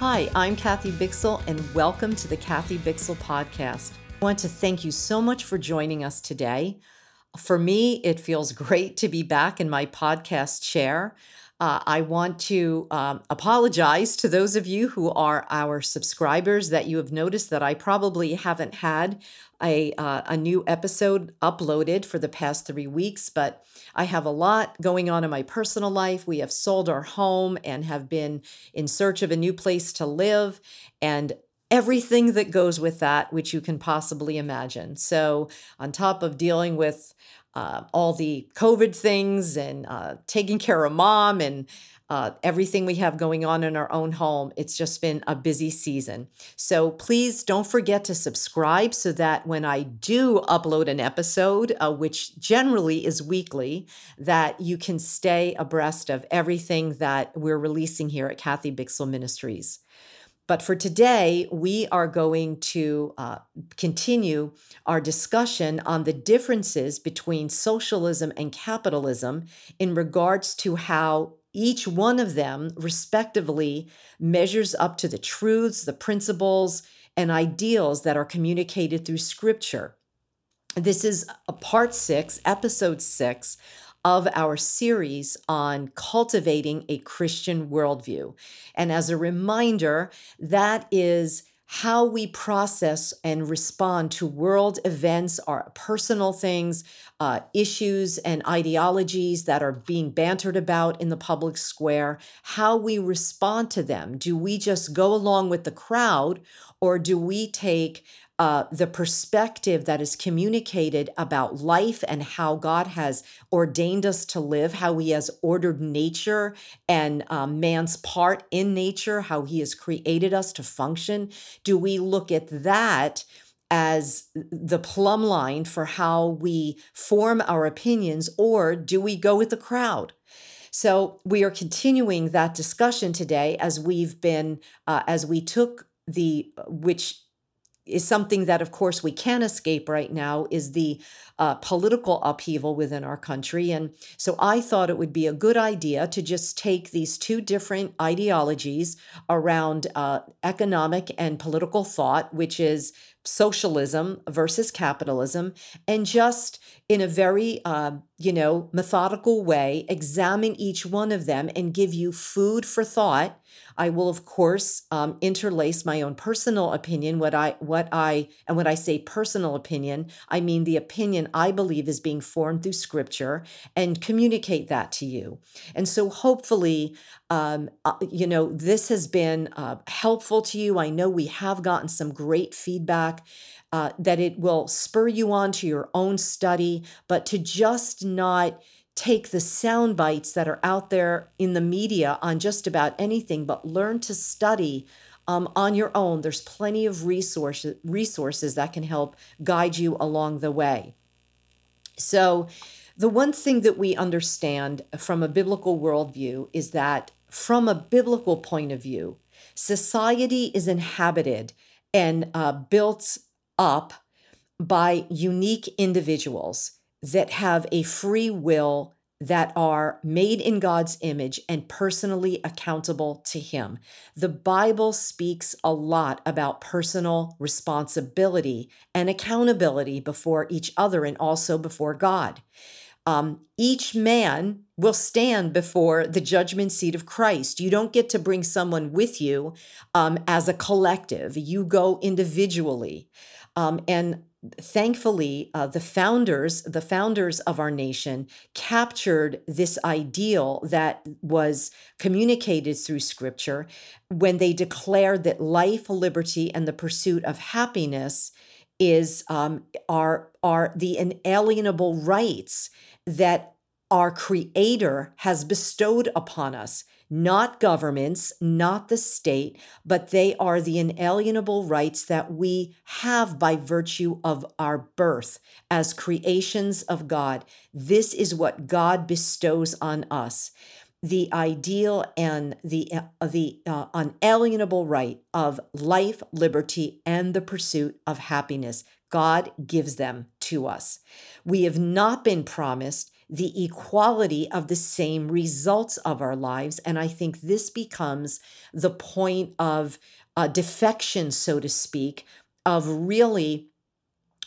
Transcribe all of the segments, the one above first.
Hi, I'm Kathy Bixel, and welcome to the Kathy Bixel Podcast. I want to thank you so much for joining us today. For me, it feels great to be back in my podcast chair. Uh, I want to um, apologize to those of you who are our subscribers that you have noticed that I probably haven't had a, uh, a new episode uploaded for the past three weeks, but I have a lot going on in my personal life. We have sold our home and have been in search of a new place to live and everything that goes with that, which you can possibly imagine. So, on top of dealing with uh, all the COVID things and uh, taking care of mom and uh, everything we have going on in our own home. It's just been a busy season. So please don't forget to subscribe so that when I do upload an episode, uh, which generally is weekly, that you can stay abreast of everything that we're releasing here at Kathy Bixel Ministries. But for today, we are going to uh, continue our discussion on the differences between socialism and capitalism in regards to how each one of them, respectively, measures up to the truths, the principles, and ideals that are communicated through Scripture. This is a part six, episode six of our series on cultivating a Christian worldview. And as a reminder, that is how we process and respond to world events, our personal things, uh, issues, and ideologies that are being bantered about in the public square, how we respond to them. Do we just go along with the crowd, or do we take uh, the perspective that is communicated about life and how God has ordained us to live, how He has ordered nature and um, man's part in nature, how He has created us to function? Do we look at that? as the plumb line for how we form our opinions, or do we go with the crowd? So we are continuing that discussion today as we've been, uh, as we took the, which is something that, of course, we can't escape right now is the uh, political upheaval within our country. And so I thought it would be a good idea to just take these two different ideologies around uh, economic and political thought, which is socialism versus capitalism, and just in a very, uh, you know, methodical way, examine each one of them and give you food for thought I will, of course, um, interlace my own personal opinion. What I, what I, and when I say personal opinion, I mean the opinion I believe is being formed through Scripture, and communicate that to you. And so, hopefully, um, uh, you know, this has been uh, helpful to you. I know we have gotten some great feedback. Uh, that it will spur you on to your own study, but to just not take the sound bites that are out there in the media on just about anything, but learn to study um, on your own. There's plenty of resources resources that can help guide you along the way. So, the one thing that we understand from a biblical worldview is that, from a biblical point of view, society is inhabited and uh, built up by unique individuals that have a free will that are made in God's image and personally accountable to Him. The Bible speaks a lot about personal responsibility and accountability before each other and also before God. Um, each man will stand before the judgment seat of Christ. You don't get to bring someone with you um, as a collective, you go individually. Um, and thankfully uh, the founders the founders of our nation captured this ideal that was communicated through scripture when they declared that life liberty and the pursuit of happiness is um, are are the inalienable rights that our creator has bestowed upon us not governments, not the state, but they are the inalienable rights that we have by virtue of our birth as creations of God. This is what God bestows on us. The ideal and the, uh, the uh, unalienable right of life, liberty, and the pursuit of happiness. God gives them to us. We have not been promised the equality of the same results of our lives. And I think this becomes the point of uh, defection, so to speak, of really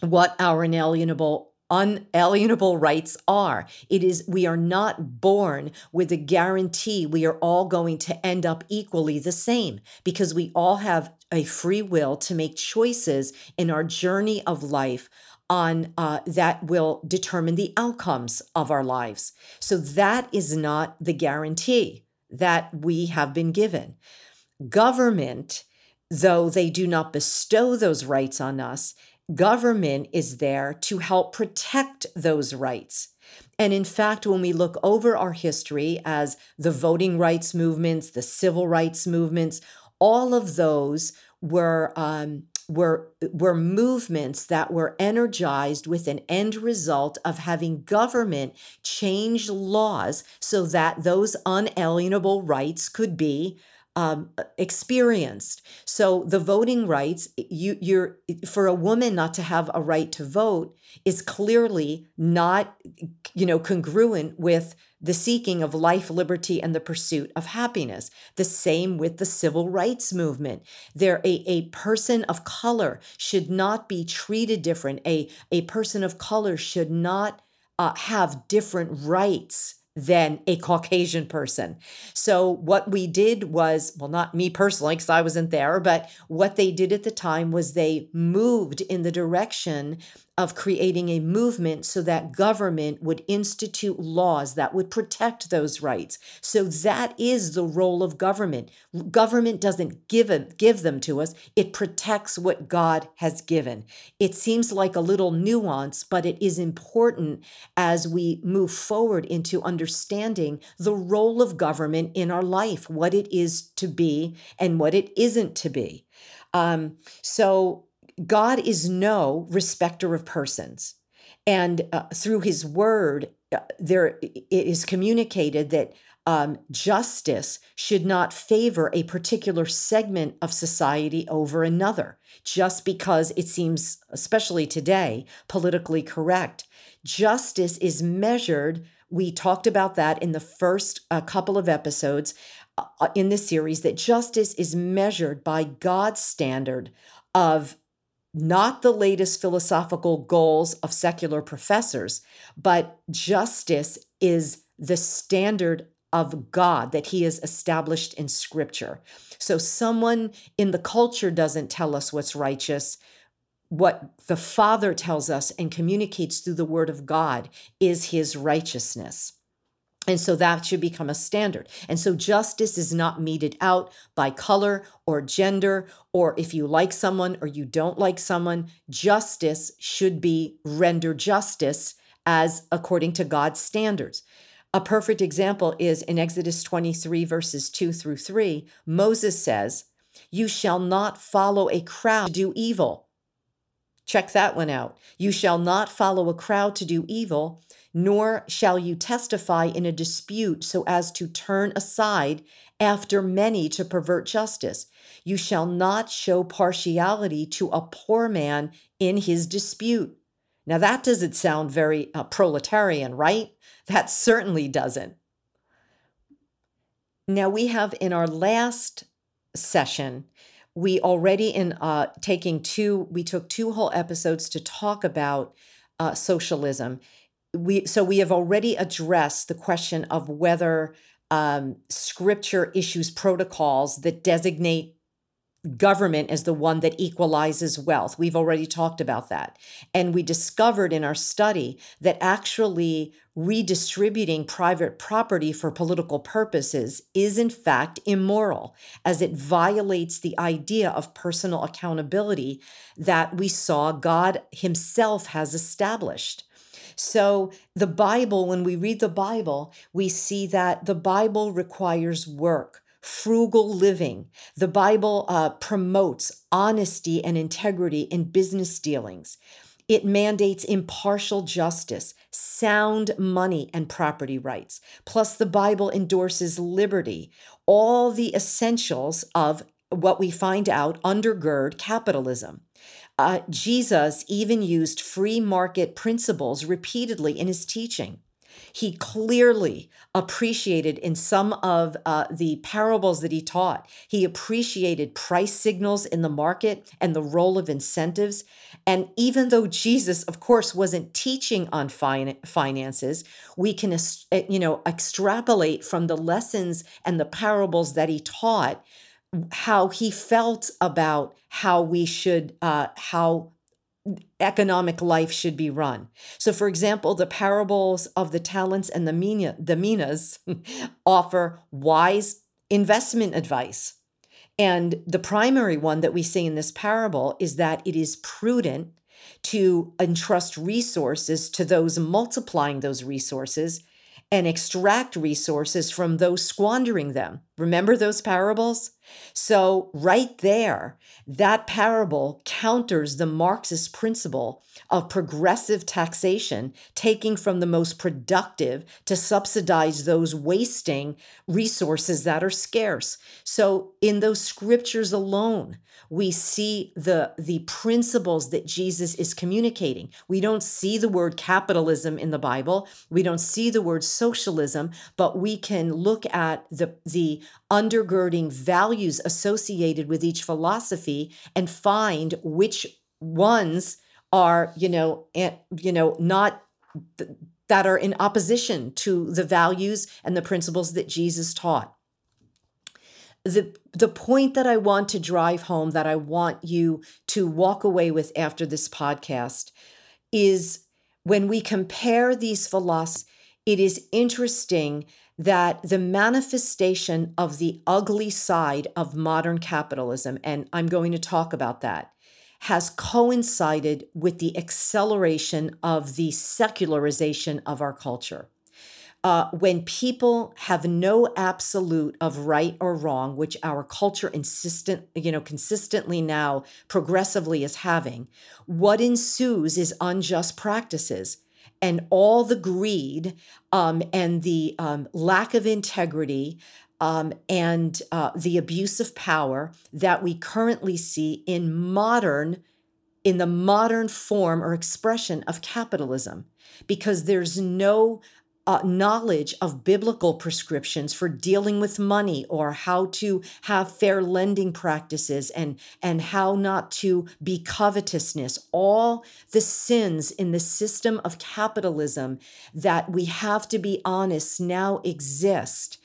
what our inalienable unalienable rights are. It is, we are not born with a guarantee we are all going to end up equally the same because we all have a free will to make choices in our journey of life on uh, that will determine the outcomes of our lives. So that is not the guarantee that we have been given. Government, though they do not bestow those rights on us, government is there to help protect those rights. And in fact, when we look over our history as the voting rights movements, the civil rights movements, all of those were um, were were movements that were energized with an end result of having government change laws so that those unalienable rights could be um, experienced. So the voting rights, you, you're for a woman not to have a right to vote is clearly not, you know, congruent with the seeking of life, liberty, and the pursuit of happiness. The same with the civil rights movement. There, a, a person of color should not be treated different. A, a person of color should not uh, have different rights than a Caucasian person. So, what we did was, well, not me personally, because I wasn't there, but what they did at the time was they moved in the direction of creating a movement so that government would institute laws that would protect those rights. So that is the role of government. Government doesn't give it, give them to us, it protects what God has given. It seems like a little nuance, but it is important as we move forward into understanding the role of government in our life, what it is to be and what it isn't to be. Um, so God is no respecter of persons. And uh, through his word, uh, there it is communicated that um, justice should not favor a particular segment of society over another, just because it seems, especially today, politically correct. Justice is measured. We talked about that in the first uh, couple of episodes uh, in this series that justice is measured by God's standard of not the latest philosophical goals of secular professors, but justice is the standard of God that He has established in Scripture. So, someone in the culture doesn't tell us what's righteous. What the Father tells us and communicates through the Word of God is His righteousness. And so that should become a standard. And so justice is not meted out by color or gender, or if you like someone or you don't like someone. Justice should be render justice as according to God's standards. A perfect example is in Exodus 23, verses 2 through 3. Moses says, You shall not follow a crowd to do evil. Check that one out. You shall not follow a crowd to do evil nor shall you testify in a dispute so as to turn aside after many to pervert justice. You shall not show partiality to a poor man in his dispute. Now, that doesn't sound very uh, proletarian, right? That certainly doesn't. Now, we have in our last session, we already in uh, taking two, we took two whole episodes to talk about uh, socialism we so we have already addressed the question of whether um, scripture issues protocols that designate government as the one that equalizes wealth. We've already talked about that. And we discovered in our study that actually redistributing private property for political purposes is, in fact, immoral, as it violates the idea of personal accountability that we saw God Himself has established. So, the Bible, when we read the Bible, we see that the Bible requires work, frugal living. The Bible uh, promotes honesty and integrity in business dealings. It mandates impartial justice, sound money, and property rights. Plus, the Bible endorses liberty, all the essentials of what we find out undergird capitalism. Uh, Jesus even used free market principles repeatedly in his teaching. He clearly appreciated in some of uh, the parables that he taught, he appreciated price signals in the market and the role of incentives. And even though Jesus, of course, wasn't teaching on fin- finances, we can, uh, you know, extrapolate from the lessons and the parables that he taught how he felt about how we should, uh, how economic life should be run. So, for example, the parables of the talents and the, mina, the minas offer wise investment advice. And the primary one that we see in this parable is that it is prudent to entrust resources to those multiplying those resources and extract resources from those squandering them. Remember those parables? So, right there, that parable counters the Marxist principle of progressive taxation, taking from the most productive to subsidize those wasting resources that are scarce. So, in those scriptures alone, we see the, the principles that Jesus is communicating. We don't see the word capitalism in the Bible, we don't see the word socialism, but we can look at the, the undergirding values associated with each philosophy and find which ones are you know and you know not that are in opposition to the values and the principles that Jesus taught. The the point that I want to drive home that I want you to walk away with after this podcast is when we compare these philosophies it is interesting that the manifestation of the ugly side of modern capitalism and I'm going to talk about that has coincided with the acceleration of the secularization of our culture. Uh, when people have no absolute of right or wrong, which our culture insistent, you know, consistently now progressively is having, what ensues is unjust practices and all the greed um, and the um, lack of integrity um, and uh, the abuse of power that we currently see in modern in the modern form or expression of capitalism. Because there's no uh, knowledge of biblical prescriptions for dealing with money or how to have fair lending practices and and how not to be covetousness. All the sins in the system of capitalism that we have to be honest now exist.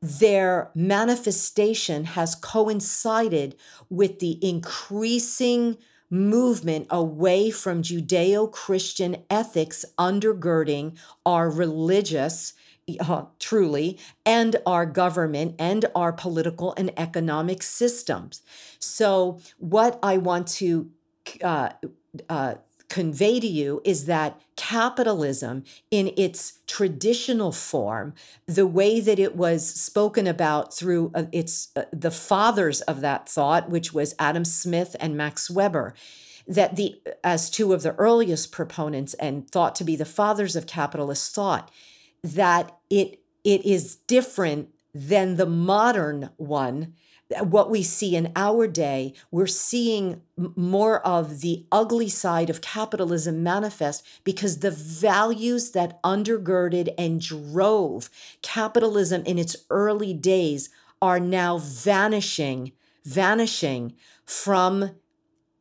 Their manifestation has coincided with the increasing movement away from Judeo Christian ethics undergirding our religious, uh, truly, and our government and our political and economic systems. So, what I want to uh, uh, convey to you is that capitalism, in its traditional form, the way that it was spoken about through uh, its uh, the fathers of that thought, which was Adam Smith and Max Weber, that the as two of the earliest proponents and thought to be the fathers of capitalist thought, that it it is different than the modern one what we see in our day, we're seeing more of the ugly side of capitalism manifest because the values that undergirded and drove capitalism in its early days are now vanishing, vanishing from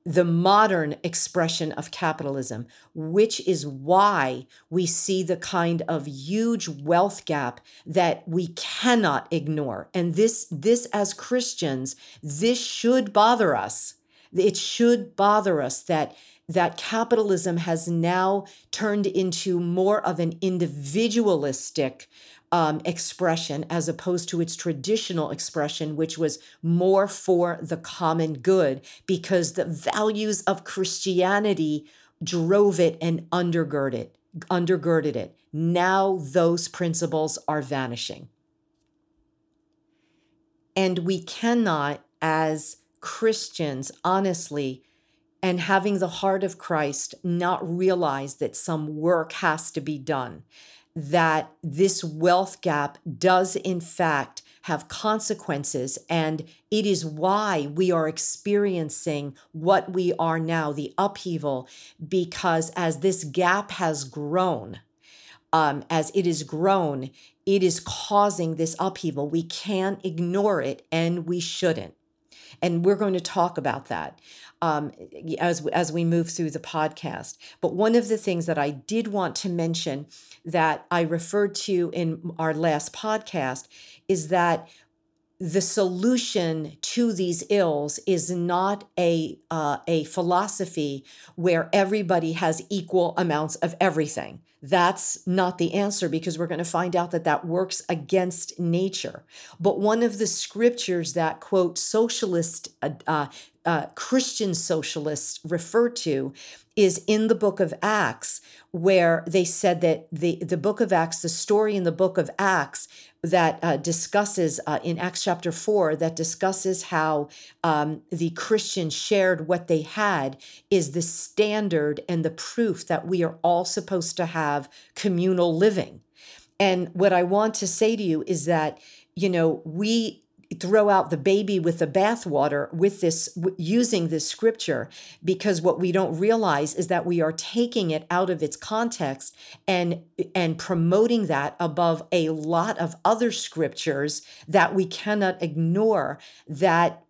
the modern expression of capitalism, which is why we see the kind of huge wealth gap that we cannot ignore. And this, this as Christians, this should bother us. It should bother us that that capitalism has now turned into more of an individualistic um, expression as opposed to its traditional expression, which was more for the common good, because the values of Christianity drove it and undergirded it, undergirded it. Now those principles are vanishing. And we cannot, as Christians, honestly, and having the heart of Christ, not realize that some work has to be done that this wealth gap does, in fact, have consequences. And it is why we are experiencing what we are now, the upheaval, because as this gap has grown, um, as it is grown, it is causing this upheaval. We can't ignore it, and we shouldn't. And we're going to talk about that um, as as we move through the podcast. But one of the things that I did want to mention that I referred to in our last podcast is that the solution to these ills is not a uh, a philosophy where everybody has equal amounts of everything. That's not the answer because we're going to find out that that works against nature. But one of the scriptures that quote socialist uh, uh, uh Christian socialists refer to is in the book of Acts, where they said that the, the book of Acts, the story in the book of Acts that uh, discusses uh, in Acts chapter 4, that discusses how um, the Christians shared what they had, is the standard and the proof that we are all supposed to have communal living. And what I want to say to you is that, you know, we throw out the baby with the bathwater with this using this scripture because what we don't realize is that we are taking it out of its context and and promoting that above a lot of other scriptures that we cannot ignore that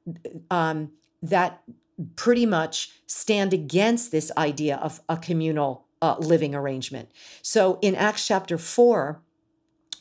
um, that pretty much stand against this idea of a communal uh, living arrangement. So in acts chapter 4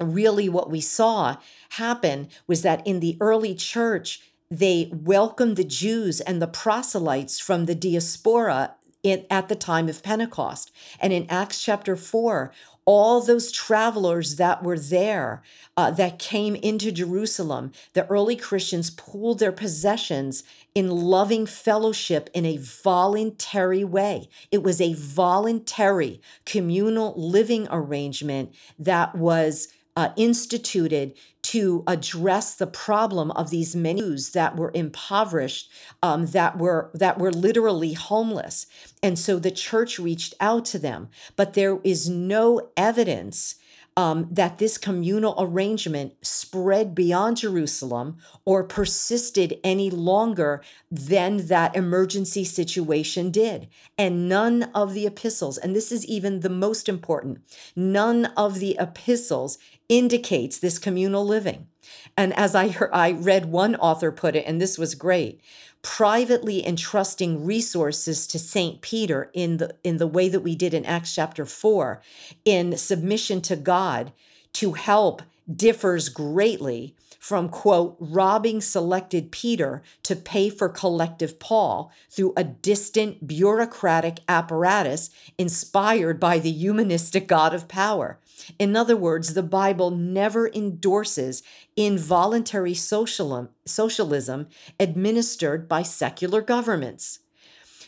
really what we saw happen was that in the early church, they welcomed the Jews and the proselytes from the diaspora in, at the time of Pentecost. And in Acts chapter 4, all those travelers that were there uh, that came into Jerusalem, the early Christians pooled their possessions in loving fellowship in a voluntary way. It was a voluntary communal living arrangement that was uh, instituted to address the problem of these many Jews that were impoverished, um, that were that were literally homeless, and so the church reached out to them. But there is no evidence um, that this communal arrangement spread beyond Jerusalem or persisted any longer than that emergency situation did. And none of the epistles, and this is even the most important, none of the epistles indicates this communal living. And as I heard, I read one author put it, and this was great, privately entrusting resources to St. Peter in the in the way that we did in Acts chapter 4 in submission to God to help differs greatly from quote robbing selected Peter to pay for collective Paul through a distant bureaucratic apparatus inspired by the humanistic god of power in other words, the Bible never endorses involuntary socialism, administered by secular governments.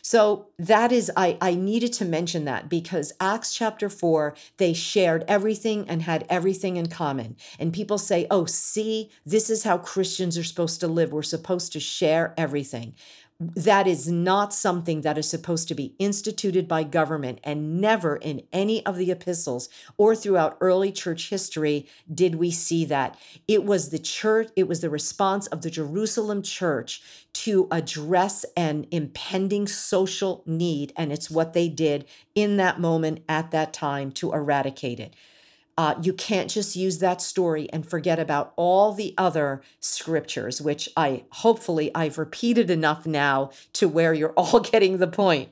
So that is, I, I needed to mention that because Acts chapter 4, they shared everything and had everything in common. And people say, oh, see, this is how Christians are supposed to live. We're supposed to share everything that is not something that is supposed to be instituted by government and never in any of the epistles or throughout early church history did we see that. It was the church it was the response of the Jerusalem church to address an impending social need and it's what they did in that moment at that time to eradicate it uh, you can't just use that story and forget about all the other scriptures, which I hopefully I've repeated enough now to where you're all getting the point.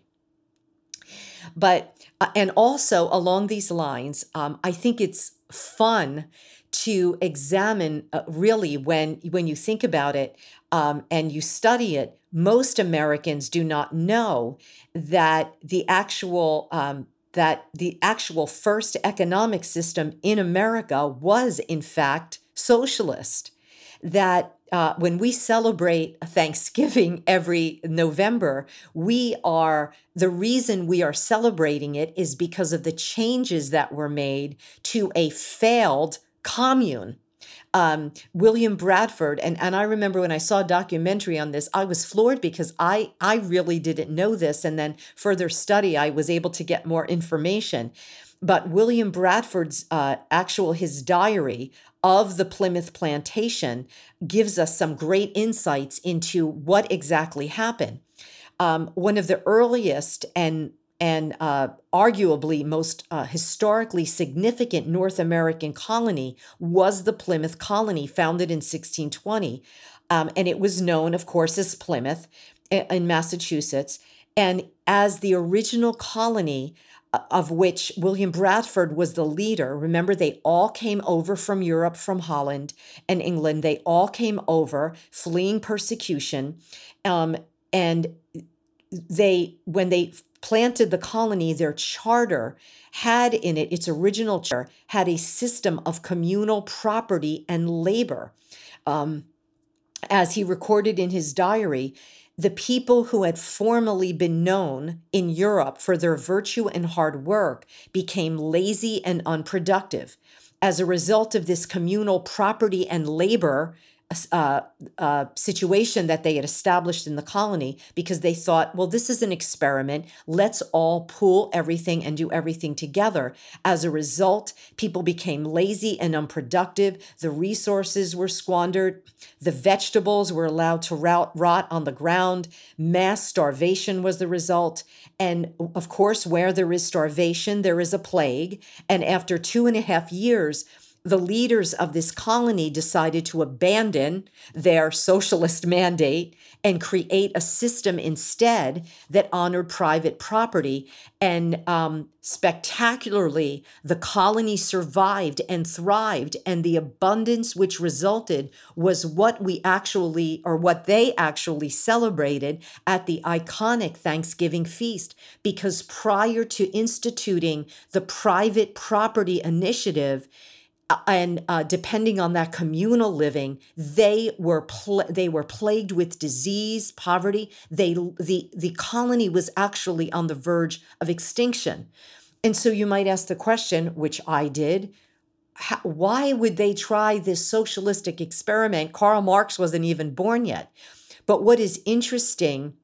But, uh, and also along these lines, um, I think it's fun to examine uh, really when when you think about it um, and you study it most americans do not know that the actual um, that the actual first economic system in America was, in fact, socialist. That uh, when we celebrate Thanksgiving every November, we are the reason we are celebrating it is because of the changes that were made to a failed commune um, William Bradford, and and I remember when I saw a documentary on this, I was floored because I I really didn't know this, and then further study, I was able to get more information. But William Bradford's uh, actual his diary of the Plymouth plantation gives us some great insights into what exactly happened. Um, one of the earliest and and uh, arguably most uh, historically significant North American colony was the Plymouth colony, founded in 1620. Um, and it was known, of course, as Plymouth in Massachusetts. And as the original colony, uh, of which William Bradford was the leader. Remember, they all came over from Europe, from Holland and England. They all came over fleeing persecution. Um, and they, when they planted the colony, their charter had in it, its original charter, had a system of communal property and labor. Um, as he recorded in his diary, the people who had formerly been known in Europe for their virtue and hard work became lazy and unproductive. As a result of this communal property and labor uh, uh, situation that they had established in the colony because they thought, well, this is an experiment. Let's all pool everything and do everything together. As a result, people became lazy and unproductive. The resources were squandered. The vegetables were allowed to rot, rot on the ground. Mass starvation was the result. And of course, where there is starvation, there is a plague. And after two and a half years, the leaders of this colony decided to abandon their socialist mandate and create a system instead that honored private property. And um, spectacularly, the colony survived and thrived, and the abundance which resulted was what we actually, or what they actually celebrated at the iconic Thanksgiving feast. Because prior to instituting the private property initiative, and uh, depending on that communal living, they were pl- they were plagued with disease, poverty. They the the colony was actually on the verge of extinction, and so you might ask the question, which I did. How, why would they try this socialistic experiment? Karl Marx wasn't even born yet. But what is interesting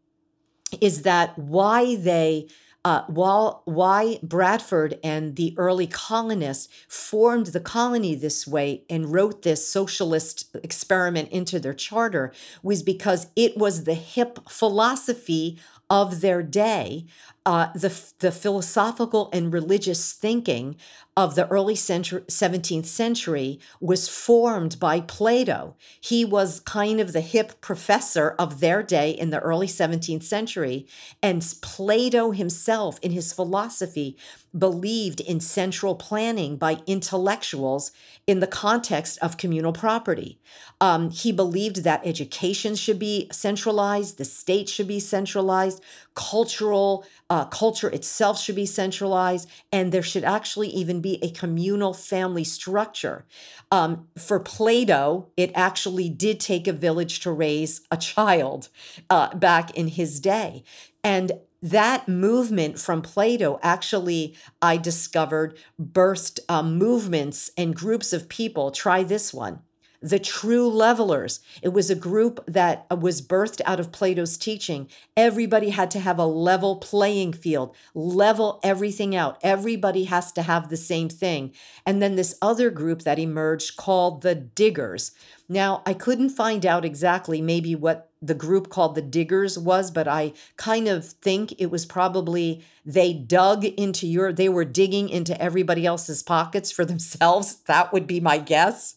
is that why they uh, while why Bradford and the early colonists formed the colony this way and wrote this socialist experiment into their charter was because it was the hip philosophy of their day, uh, the, the philosophical and religious thinking of the early century, 17th century was formed by Plato. He was kind of the hip professor of their day in the early 17th century. And Plato himself, in his philosophy, believed in central planning by intellectuals in the context of communal property. Um, he believed that education should be centralized, the state should be centralized, cultural uh, culture itself should be centralized, and there should actually even be a communal family structure. Um, for Plato, it actually did take a village to raise a child uh, back in his day. And that movement from Plato actually, I discovered, birthed um, movements and groups of people. Try this one the true levelers. It was a group that uh, was birthed out of Plato's teaching. Everybody had to have a level playing field, level everything out. Everybody has to have the same thing. And then this other group that emerged called the diggers. Now, I couldn't find out exactly maybe what the group called the diggers was, but I kind of think it was probably they dug into your, they were digging into everybody else's pockets for themselves. That would be my guess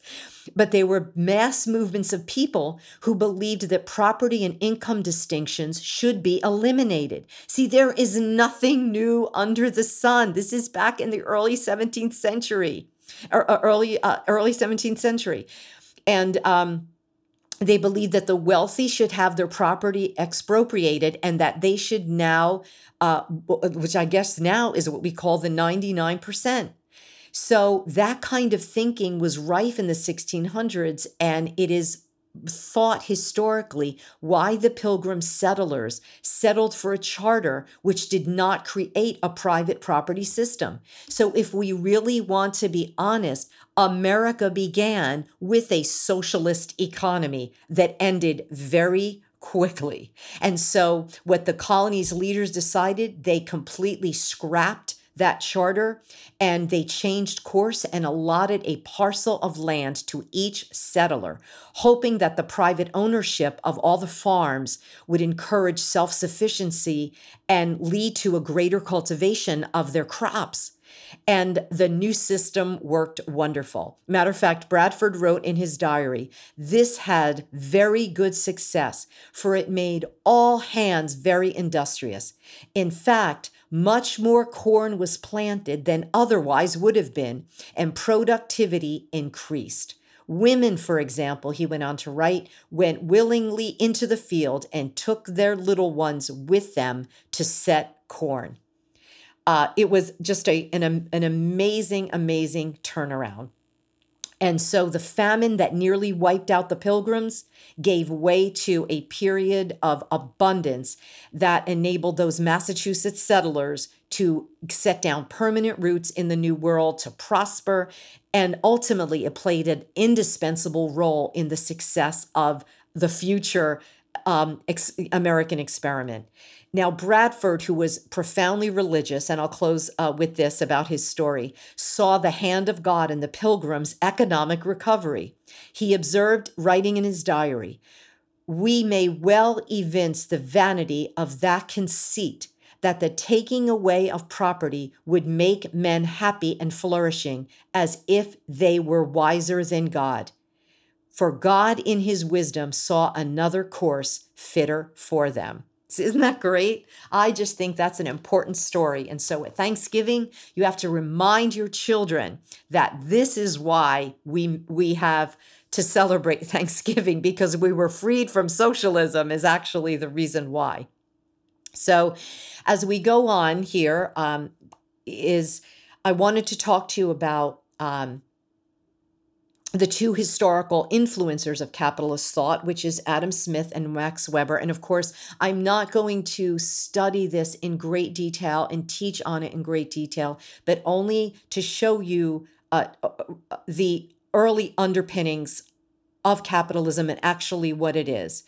but they were mass movements of people who believed that property and income distinctions should be eliminated. See, there is nothing new under the sun. This is back in the early 17th century, or early uh, early 17th century, and um, they believed that the wealthy should have their property expropriated and that they should now, uh, which I guess now is what we call the 99%. So that kind of thinking was rife in the 1600s, and it is thought historically why the pilgrim settlers settled for a charter which did not create a private property system. So, if we really want to be honest, America began with a socialist economy that ended very quickly. And so, what the colony's leaders decided, they completely scrapped that charter and they changed course and allotted a parcel of land to each settler, hoping that the private ownership of all the farms would encourage self sufficiency and lead to a greater cultivation of their crops. And the new system worked wonderful. Matter of fact, Bradford wrote in his diary this had very good success, for it made all hands very industrious. In fact, much more corn was planted than otherwise would have been, and productivity increased. Women, for example, he went on to write, went willingly into the field and took their little ones with them to set corn. Uh, it was just a, an, an amazing, amazing turnaround. And so the famine that nearly wiped out the pilgrims gave way to a period of abundance that enabled those Massachusetts settlers to set down permanent roots in the New World, to prosper, and ultimately it played an indispensable role in the success of the future um, ex- American experiment. Now, Bradford, who was profoundly religious, and I'll close uh, with this about his story, saw the hand of God in the pilgrims' economic recovery. He observed, writing in his diary, We may well evince the vanity of that conceit that the taking away of property would make men happy and flourishing, as if they were wiser than God. For God, in his wisdom, saw another course fitter for them. Isn't that great? I just think that's an important story. And so at Thanksgiving, you have to remind your children that this is why we we have to celebrate Thanksgiving because we were freed from socialism is actually the reason why. So as we go on here, um, is I wanted to talk to you about um, the two historical influencers of capitalist thought, which is Adam Smith and Max Weber. And of course, I'm not going to study this in great detail and teach on it in great detail, but only to show you uh, uh, uh the early underpinnings of capitalism and actually what it is.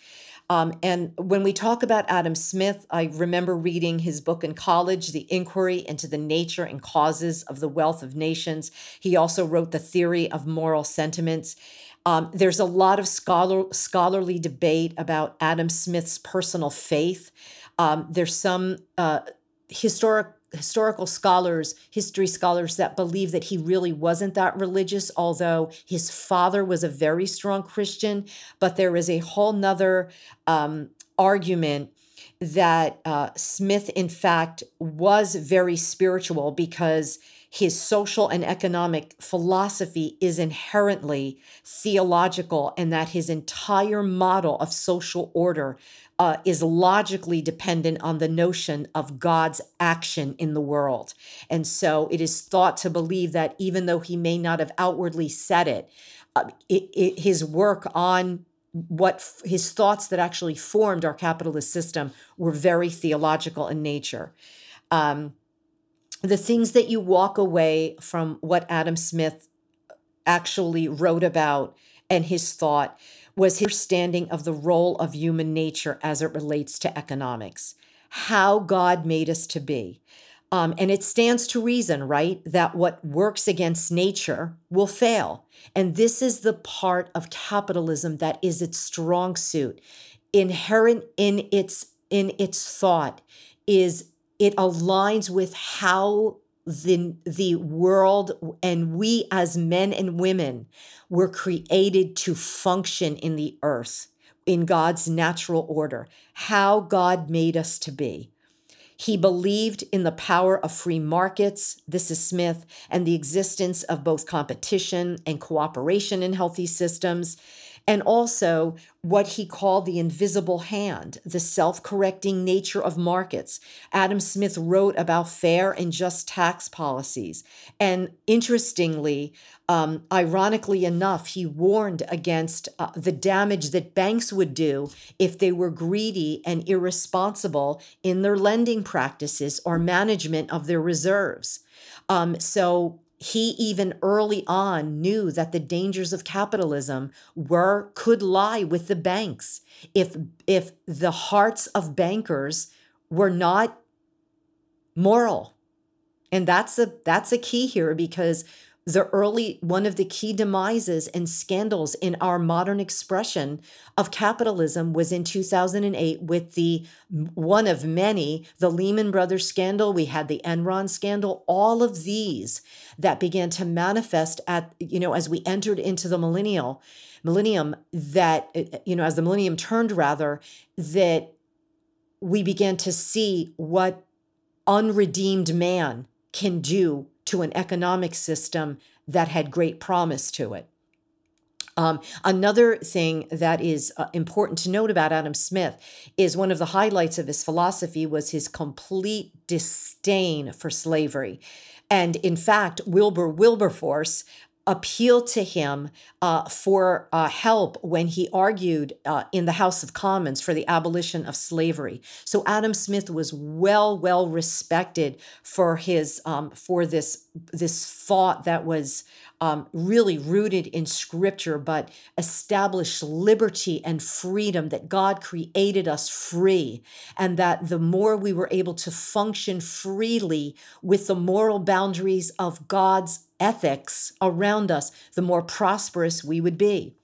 Um, and when we talk about Adam Smith, I remember reading his book in college, The Inquiry into the Nature and Causes of the Wealth of Nations. He also wrote The Theory of Moral Sentiments. Um, there's a lot of scholar, scholarly debate about Adam Smith's personal faith. Um, there's some uh, historic historical scholars, history scholars that believe that he really wasn't that religious, although his father was a very strong Christian. But there is a whole nother um, argument that uh, Smith, in fact, was very spiritual because his social and economic philosophy is inherently theological, and that his entire model of social order uh, is logically dependent on the notion of God's action in the world. And so it is thought to believe that even though he may not have outwardly said it, uh, it, it his work on what f- his thoughts that actually formed our capitalist system were very theological in nature. Um, the things that you walk away from what Adam Smith actually wrote about and his thought was his understanding of the role of human nature as it relates to economics, how God made us to be. Um, and it stands to reason, right, that what works against nature will fail. And this is the part of capitalism that is its strong suit. Inherent in its in its thought is it aligns with how the, the world and we as men and women were created to function in the earth in God's natural order, how God made us to be. He believed in the power of free markets, this is Smith, and the existence of both competition and cooperation in healthy systems and also what he called the invisible hand, the self correcting nature of markets. Adam Smith wrote about fair and just tax policies. And interestingly, um, ironically enough, he warned against uh, the damage that banks would do if they were greedy and irresponsible in their lending practices or management of their reserves. Um, so he even early on knew that the dangers of capitalism were could lie with the banks. If if the hearts of bankers were not moral. And that's a that's a key here because the early one of the key demises and scandals in our modern expression of capitalism was in 2008 with the one of many the Lehman Brothers scandal. We had the Enron scandal. All of these that began to manifest at you know as we entered into the millennial millennium that you know as the millennium turned rather that we began to see what unredeemed man can do to an economic system that had great promise to it. Um, another thing that is uh, important to note about Adam Smith is one of the highlights of his philosophy was his complete disdain for slavery. And in fact, Wilbur Wilberforce appealed to him uh, for uh, help when he argued uh, in the House of Commons for the abolition of slavery. So Adam Smith was well, well respected for his um, for this this thought that was um, really rooted in Scripture, but established liberty and freedom that God created us free, and that the more we were able to function freely with the moral boundaries of God's ethics around us, the more prosperous we would be.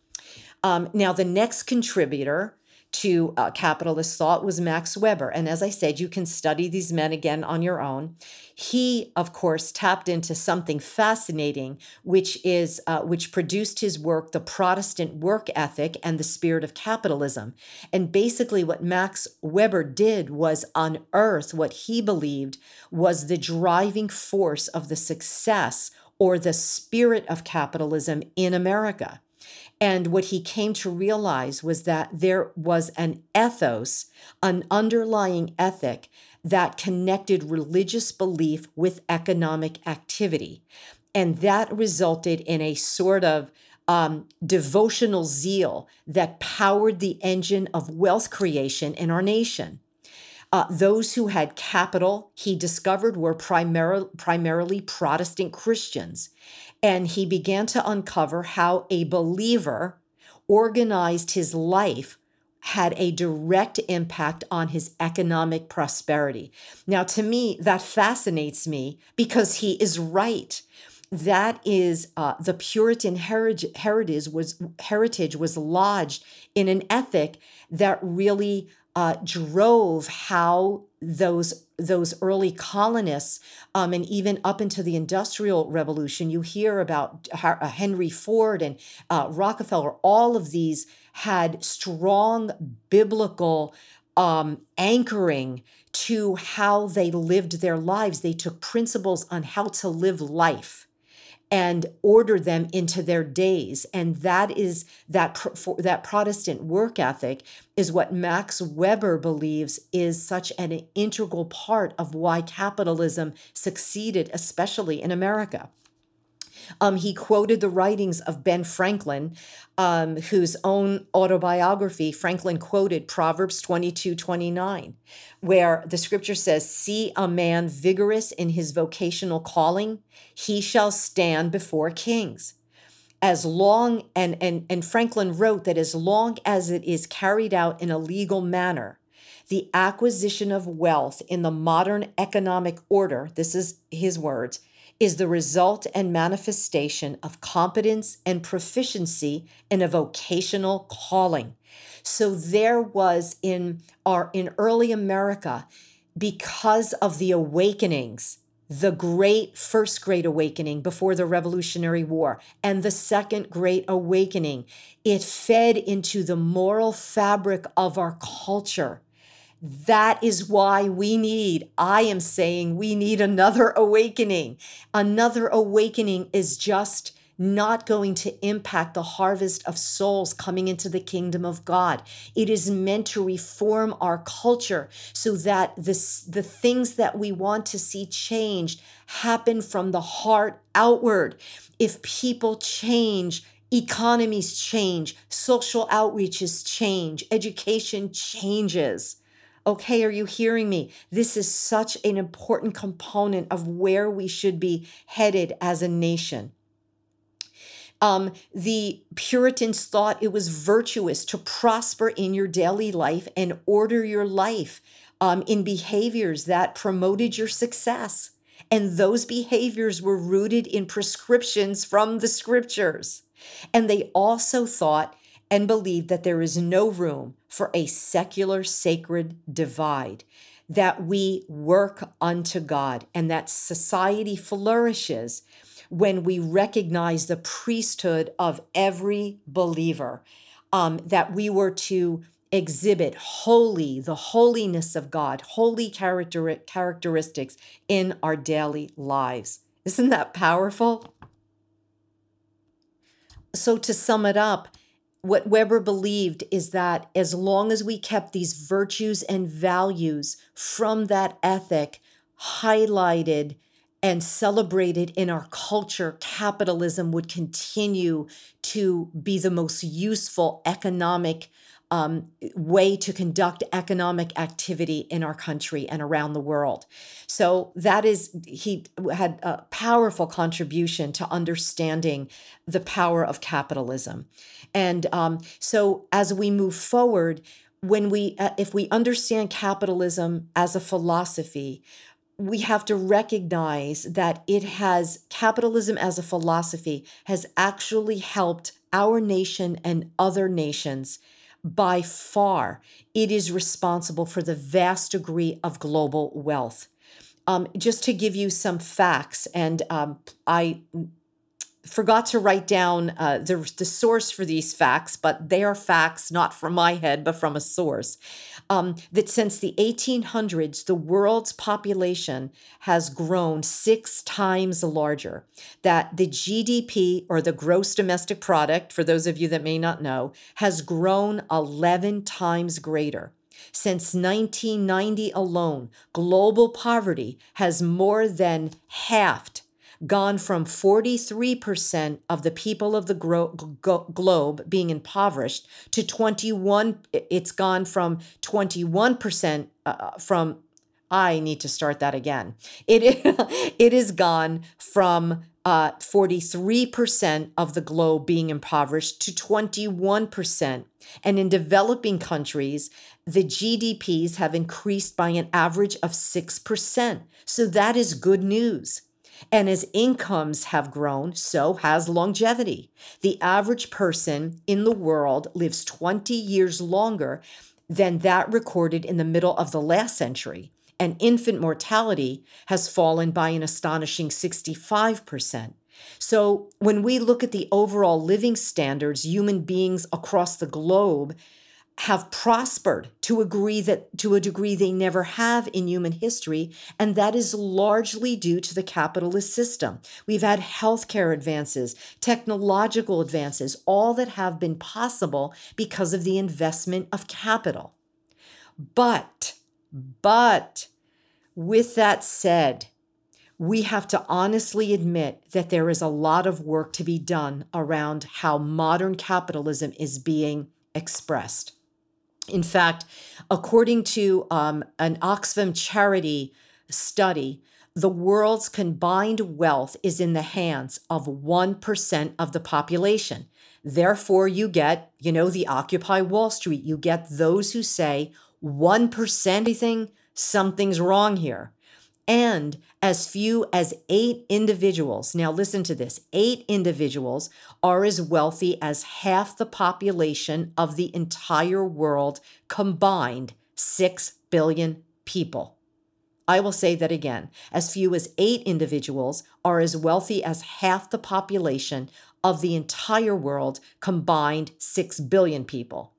Um, now, the next contributor to uh, capitalist thought was Max Weber. And as I said, you can study these men again on your own. He, of course, tapped into something fascinating, which is uh, which produced his work, the Protestant work ethic and the spirit of capitalism. And basically, what Max Weber did was unearth what he believed was the driving force of the success or the spirit of capitalism in America. And what he came to realize was that there was an ethos, an underlying ethic that connected religious belief with economic activity. And that resulted in a sort of um, devotional zeal that powered the engine of wealth creation in our nation. Uh, those who had capital, he discovered, were primar- primarily Protestant Christians. And he began to uncover how a believer organized his life had a direct impact on his economic prosperity. Now, to me, that fascinates me because he is right. That is uh, the Puritan heritage, was heritage was lodged in an ethic that really uh, drove how those those early colonists um, and even up into the industrial revolution you hear about uh, henry ford and uh, rockefeller all of these had strong biblical um, anchoring to how they lived their lives. They took principles on how to live life and order them into their days. And that is that that protestant work ethic is what max weber believes is such an integral part of why capitalism succeeded especially in america um, he quoted the writings of Ben Franklin, um, whose own autobiography, Franklin quoted Proverbs 22 29, where the scripture says, See a man vigorous in his vocational calling, he shall stand before kings. As long and, and and franklin wrote that as long as it is carried out in a legal manner the acquisition of wealth in the modern economic order this is his words is the result and manifestation of competence and proficiency in a vocational calling. So there was in our in early America because of the awakenings the great first great awakening before the revolutionary war and the second great awakening it fed into the moral fabric of our culture that is why we need, I am saying, we need another awakening. Another awakening is just not going to impact the harvest of souls coming into the kingdom of God. It is meant to reform our culture so that this, the things that we want to see changed happen from the heart outward. If people change, economies change, social outreaches change, education changes. Okay, are you hearing me? This is such an important component of where we should be headed as a nation. Um, the Puritans thought it was virtuous to prosper in your daily life and order your life um, in behaviors that promoted your success And those behaviors were rooted in prescriptions from the scriptures. And they also thought and believe that there is no room for a secular sacred divide, that we work unto God, and that society flourishes when we recognize the priesthood of every believer, um, that we were to exhibit holy, the holiness of God, holy character, characteristics in our daily lives. Isn't that powerful? So, to sum it up, what Weber believed is that as long as we kept these virtues and values from that ethic highlighted and celebrated in our culture, capitalism would continue to be the most useful economic um, way to conduct economic activity in our country and around the world. So that is, he had a powerful contribution to understanding the power of capitalism. And um, so as we move forward, when we, uh, if we understand capitalism as a philosophy, we have to recognize that it has capitalism as a philosophy has actually helped our nation and other nations by far it is responsible for the vast degree of global wealth. Um, just to give you some facts and um, i forgot to write down uh, the, the source for these facts, but they are facts not from my head, but from a source. Um, that since the 1800s, the world's population has grown six times larger. That the GDP, or the gross domestic product, for those of you that may not know, has grown 11 times greater. Since 1990 alone, global poverty has more than halved gone from 43% of the people of the gro- go- globe being impoverished to 21 it's gone from 21% uh, from I need to start that again. It it is gone from uh, 43% of the globe being impoverished to 21%. And in developing countries, the GDPs have increased by an average of 6%. So that is good news. And as incomes have grown, so has longevity. The average person in the world lives 20 years longer than that recorded in the middle of the last century. And infant mortality has fallen by an astonishing 65%. So, when we look at the overall living standards human beings across the globe have prospered to agree that to a degree they never have in human history and that is largely due to the capitalist system. We've had healthcare advances technological advances all that have been possible because of the investment of capital. But but with that said we have to honestly admit that there is a lot of work to be done around how modern capitalism is being expressed in fact, according to um, an Oxfam charity study, the world's combined wealth is in the hands of 1% of the population. Therefore, you get, you know, the Occupy Wall Street. You get those who say 1% anything, something's wrong here and as few as eight individuals, now listen to this eight individuals are as wealthy as half the population of the entire world combined 6 billion people. I will say that again. As few as eight individuals are as wealthy as half the population of the entire world combined 6 billion people.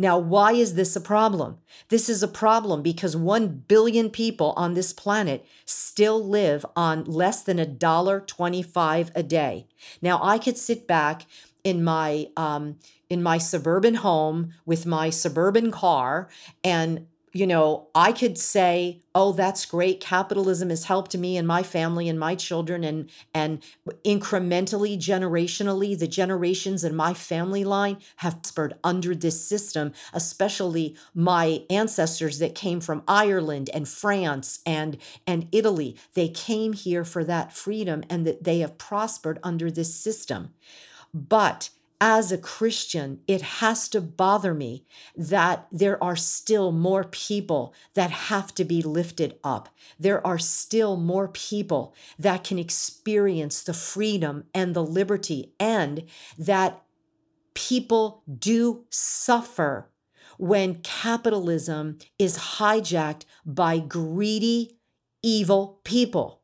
Now, why is this a problem? This is a problem because 1 billion people on this planet still live on less than a dollar 25 a day. Now, I could sit back in my um, in my suburban home with my suburban car and you know, I could say, "Oh, that's great. Capitalism has helped me and my family and my children and and incrementally generationally the generations in my family line have prospered under this system, especially my ancestors that came from Ireland and France and and Italy. They came here for that freedom and that they have prospered under this system. But as a Christian, it has to bother me that there are still more people that have to be lifted up. There are still more people that can experience the freedom and the liberty, and that people do suffer when capitalism is hijacked by greedy, evil people.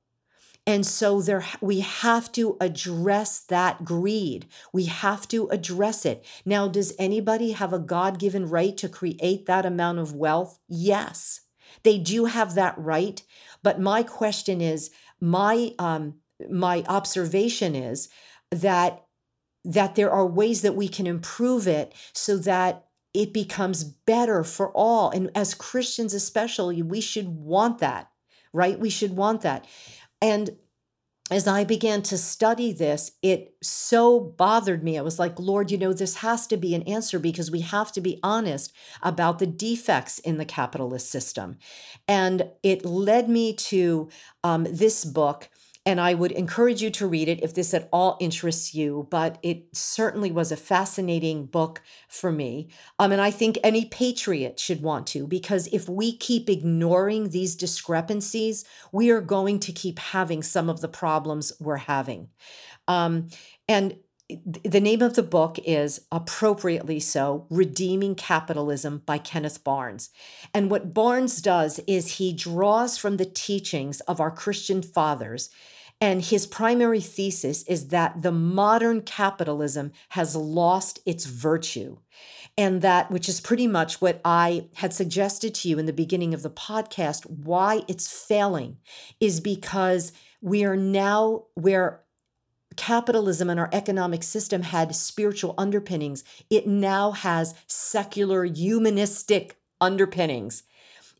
And so there we have to address that greed. We have to address it. Now, does anybody have a God-given right to create that amount of wealth? Yes. They do have that right, but my question is my um my observation is that that there are ways that we can improve it so that it becomes better for all and as Christians especially we should want that right we should want that and as I began to study this, it so bothered me. I was like, Lord, you know, this has to be an answer because we have to be honest about the defects in the capitalist system. And it led me to um, this book and I would encourage you to read it if this at all interests you. But it certainly was a fascinating book for me. Um, and I think any patriot should want to, because if we keep ignoring these discrepancies, we are going to keep having some of the problems we're having. Um, and the name of the book is appropriately so redeeming capitalism by kenneth barnes and what barnes does is he draws from the teachings of our christian fathers and his primary thesis is that the modern capitalism has lost its virtue. And that, which is pretty much what I had suggested to you in the beginning of the podcast, why it's failing is because we are now where capitalism and our economic system had spiritual underpinnings, it now has secular humanistic underpinnings.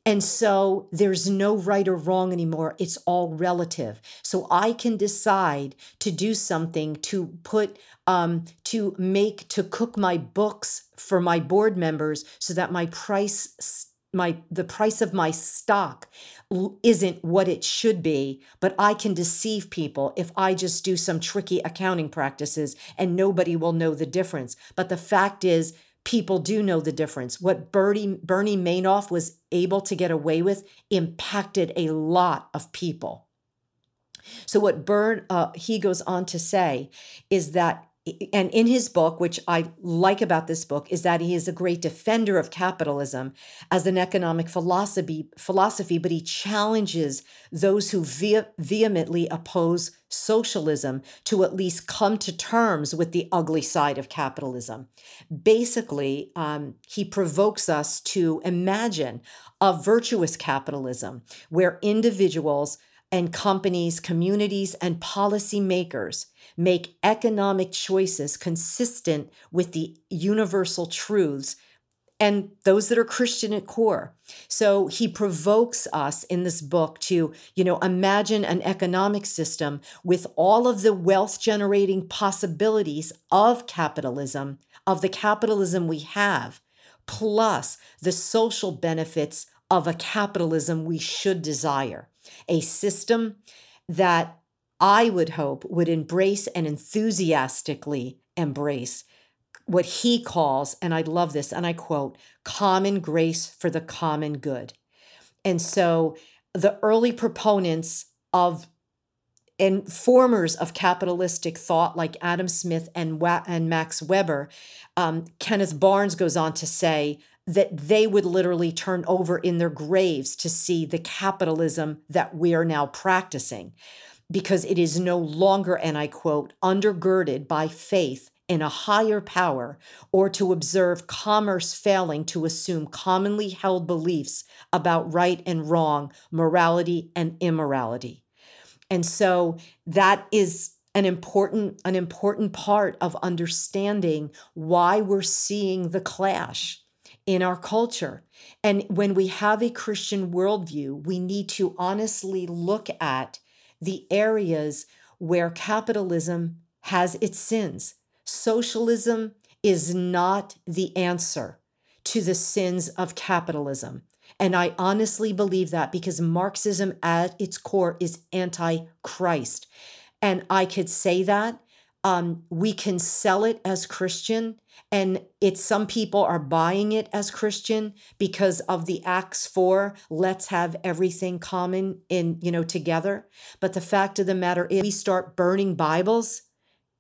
And so there's no right or wrong anymore. It's all relative. So I can decide to do something to put, um, to make, to cook my books for my board members so that my price, my, the price of my stock isn't what it should be, but I can deceive people if I just do some tricky accounting practices and nobody will know the difference. But the fact is, people do know the difference. What Bernie, Bernie Madoff was able to get away with impacted a lot of people. So what Bern uh, he goes on to say is that and in his book, which I like about this book, is that he is a great defender of capitalism as an economic philosophy, philosophy but he challenges those who ve- vehemently oppose socialism to at least come to terms with the ugly side of capitalism. Basically, um, he provokes us to imagine a virtuous capitalism where individuals and companies, communities, and policymakers make economic choices consistent with the universal truths and those that are Christian at core. So he provokes us in this book to, you know, imagine an economic system with all of the wealth generating possibilities of capitalism, of the capitalism we have, plus the social benefits of a capitalism we should desire. A system that I would hope would embrace and enthusiastically embrace what he calls, and I love this, and I quote, common grace for the common good. And so the early proponents of and formers of capitalistic thought like Adam Smith and, and Max Weber, um, Kenneth Barnes goes on to say that they would literally turn over in their graves to see the capitalism that we are now practicing because it is no longer, and I quote, undergirded by faith in a higher power or to observe commerce failing to assume commonly held beliefs about right and wrong, morality and immorality. And so that is an important an important part of understanding why we're seeing the clash in our culture. And when we have a Christian worldview, we need to honestly look at the areas where capitalism has its sins. Socialism is not the answer to the sins of capitalism. And I honestly believe that because Marxism at its core is anti Christ. And I could say that Um, we can sell it as Christian, and it's some people are buying it as Christian because of the Acts 4, let's have everything common in, you know, together. But the fact of the matter is, we start burning Bibles,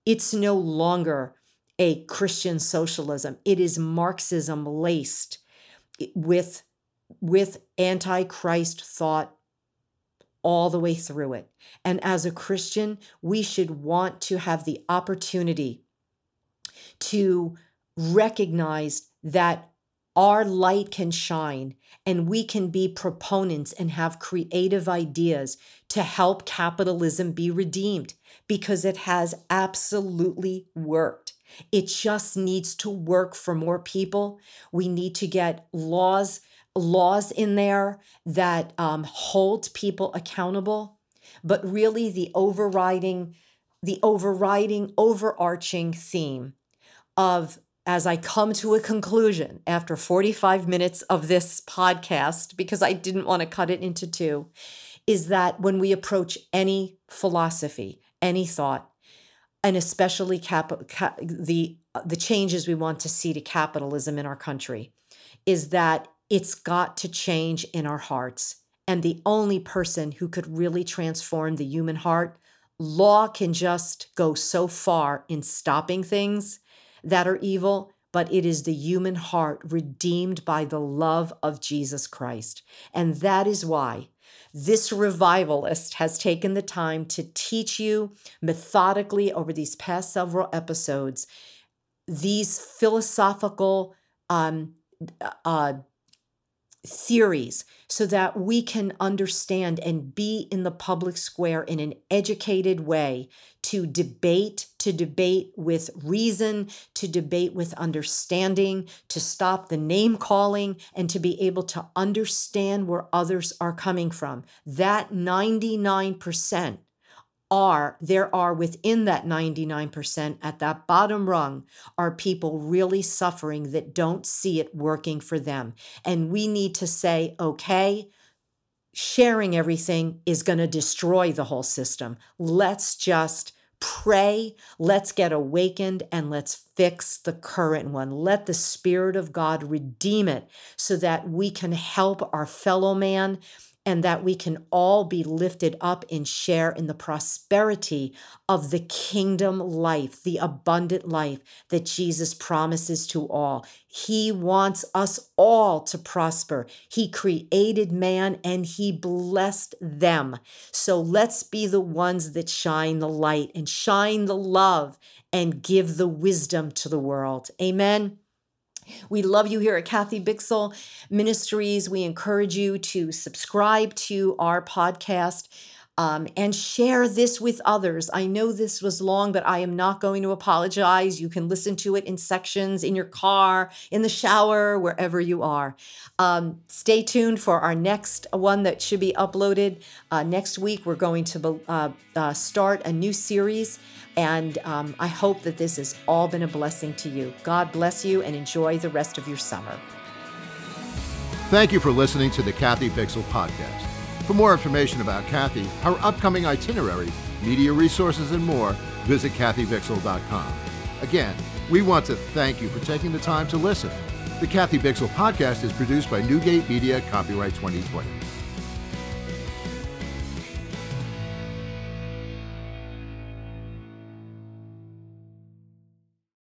it's no longer a Christian socialism. It is Marxism laced with, with antichrist thought all the way through it. And as a Christian, we should want to have the opportunity to recognize that our light can shine and we can be proponents and have creative ideas to help capitalism be redeemed because it has absolutely worked. It just needs to work for more people. We need to get laws laws in there that um, hold people accountable, but really the overriding, the overriding, overarching theme of as I come to a conclusion after 45 minutes of this podcast, because I didn't want to cut it into two, is that when we approach any philosophy, any thought, and especially cap- cap- the the changes we want to see to capitalism in our country, is that it's got to change in our hearts. And the only person who could really transform the human heart, law can just go so far in stopping things that are evil, but it is the human heart redeemed by the love of Jesus Christ. And that is why this revivalist has taken the time to teach you methodically over these past several episodes these philosophical um, uh, theories so that we can understand and be in the public square in an educated way to debate, to debate with reason, to debate with understanding, to stop the name calling, and to be able to understand where others are coming from. That 99% are there are within that 99% at that bottom rung are people really suffering that don't see it working for them. And we need to say okay sharing everything is going to destroy the whole system. Let's just pray let's get awakened and let's fix the current one. Let the spirit of god redeem it so that we can help our fellow man and that we can all be lifted up and share in the prosperity of the kingdom life, the abundant life that Jesus promises to all. He wants us all to prosper. He created man and he blessed them. So let's be the ones that shine the light and shine the love and give the wisdom to the world. Amen. We love you here at Kathy Bixel Ministries. We encourage you to subscribe to our podcast. Um, and share this with others. I know this was long, but I am not going to apologize. You can listen to it in sections in your car, in the shower, wherever you are. Um, stay tuned for our next one that should be uploaded uh, next week. We're going to uh, uh, start a new series and um, I hope that this has all been a blessing to you. God bless you and enjoy the rest of your summer. Thank you for listening to the Kathy Bixel podcast. For more information about Kathy, her upcoming itinerary, media resources, and more, visit kathybixel.com. Again, we want to thank you for taking the time to listen. The Kathy Bixel podcast is produced by Newgate Media, copyright 2020.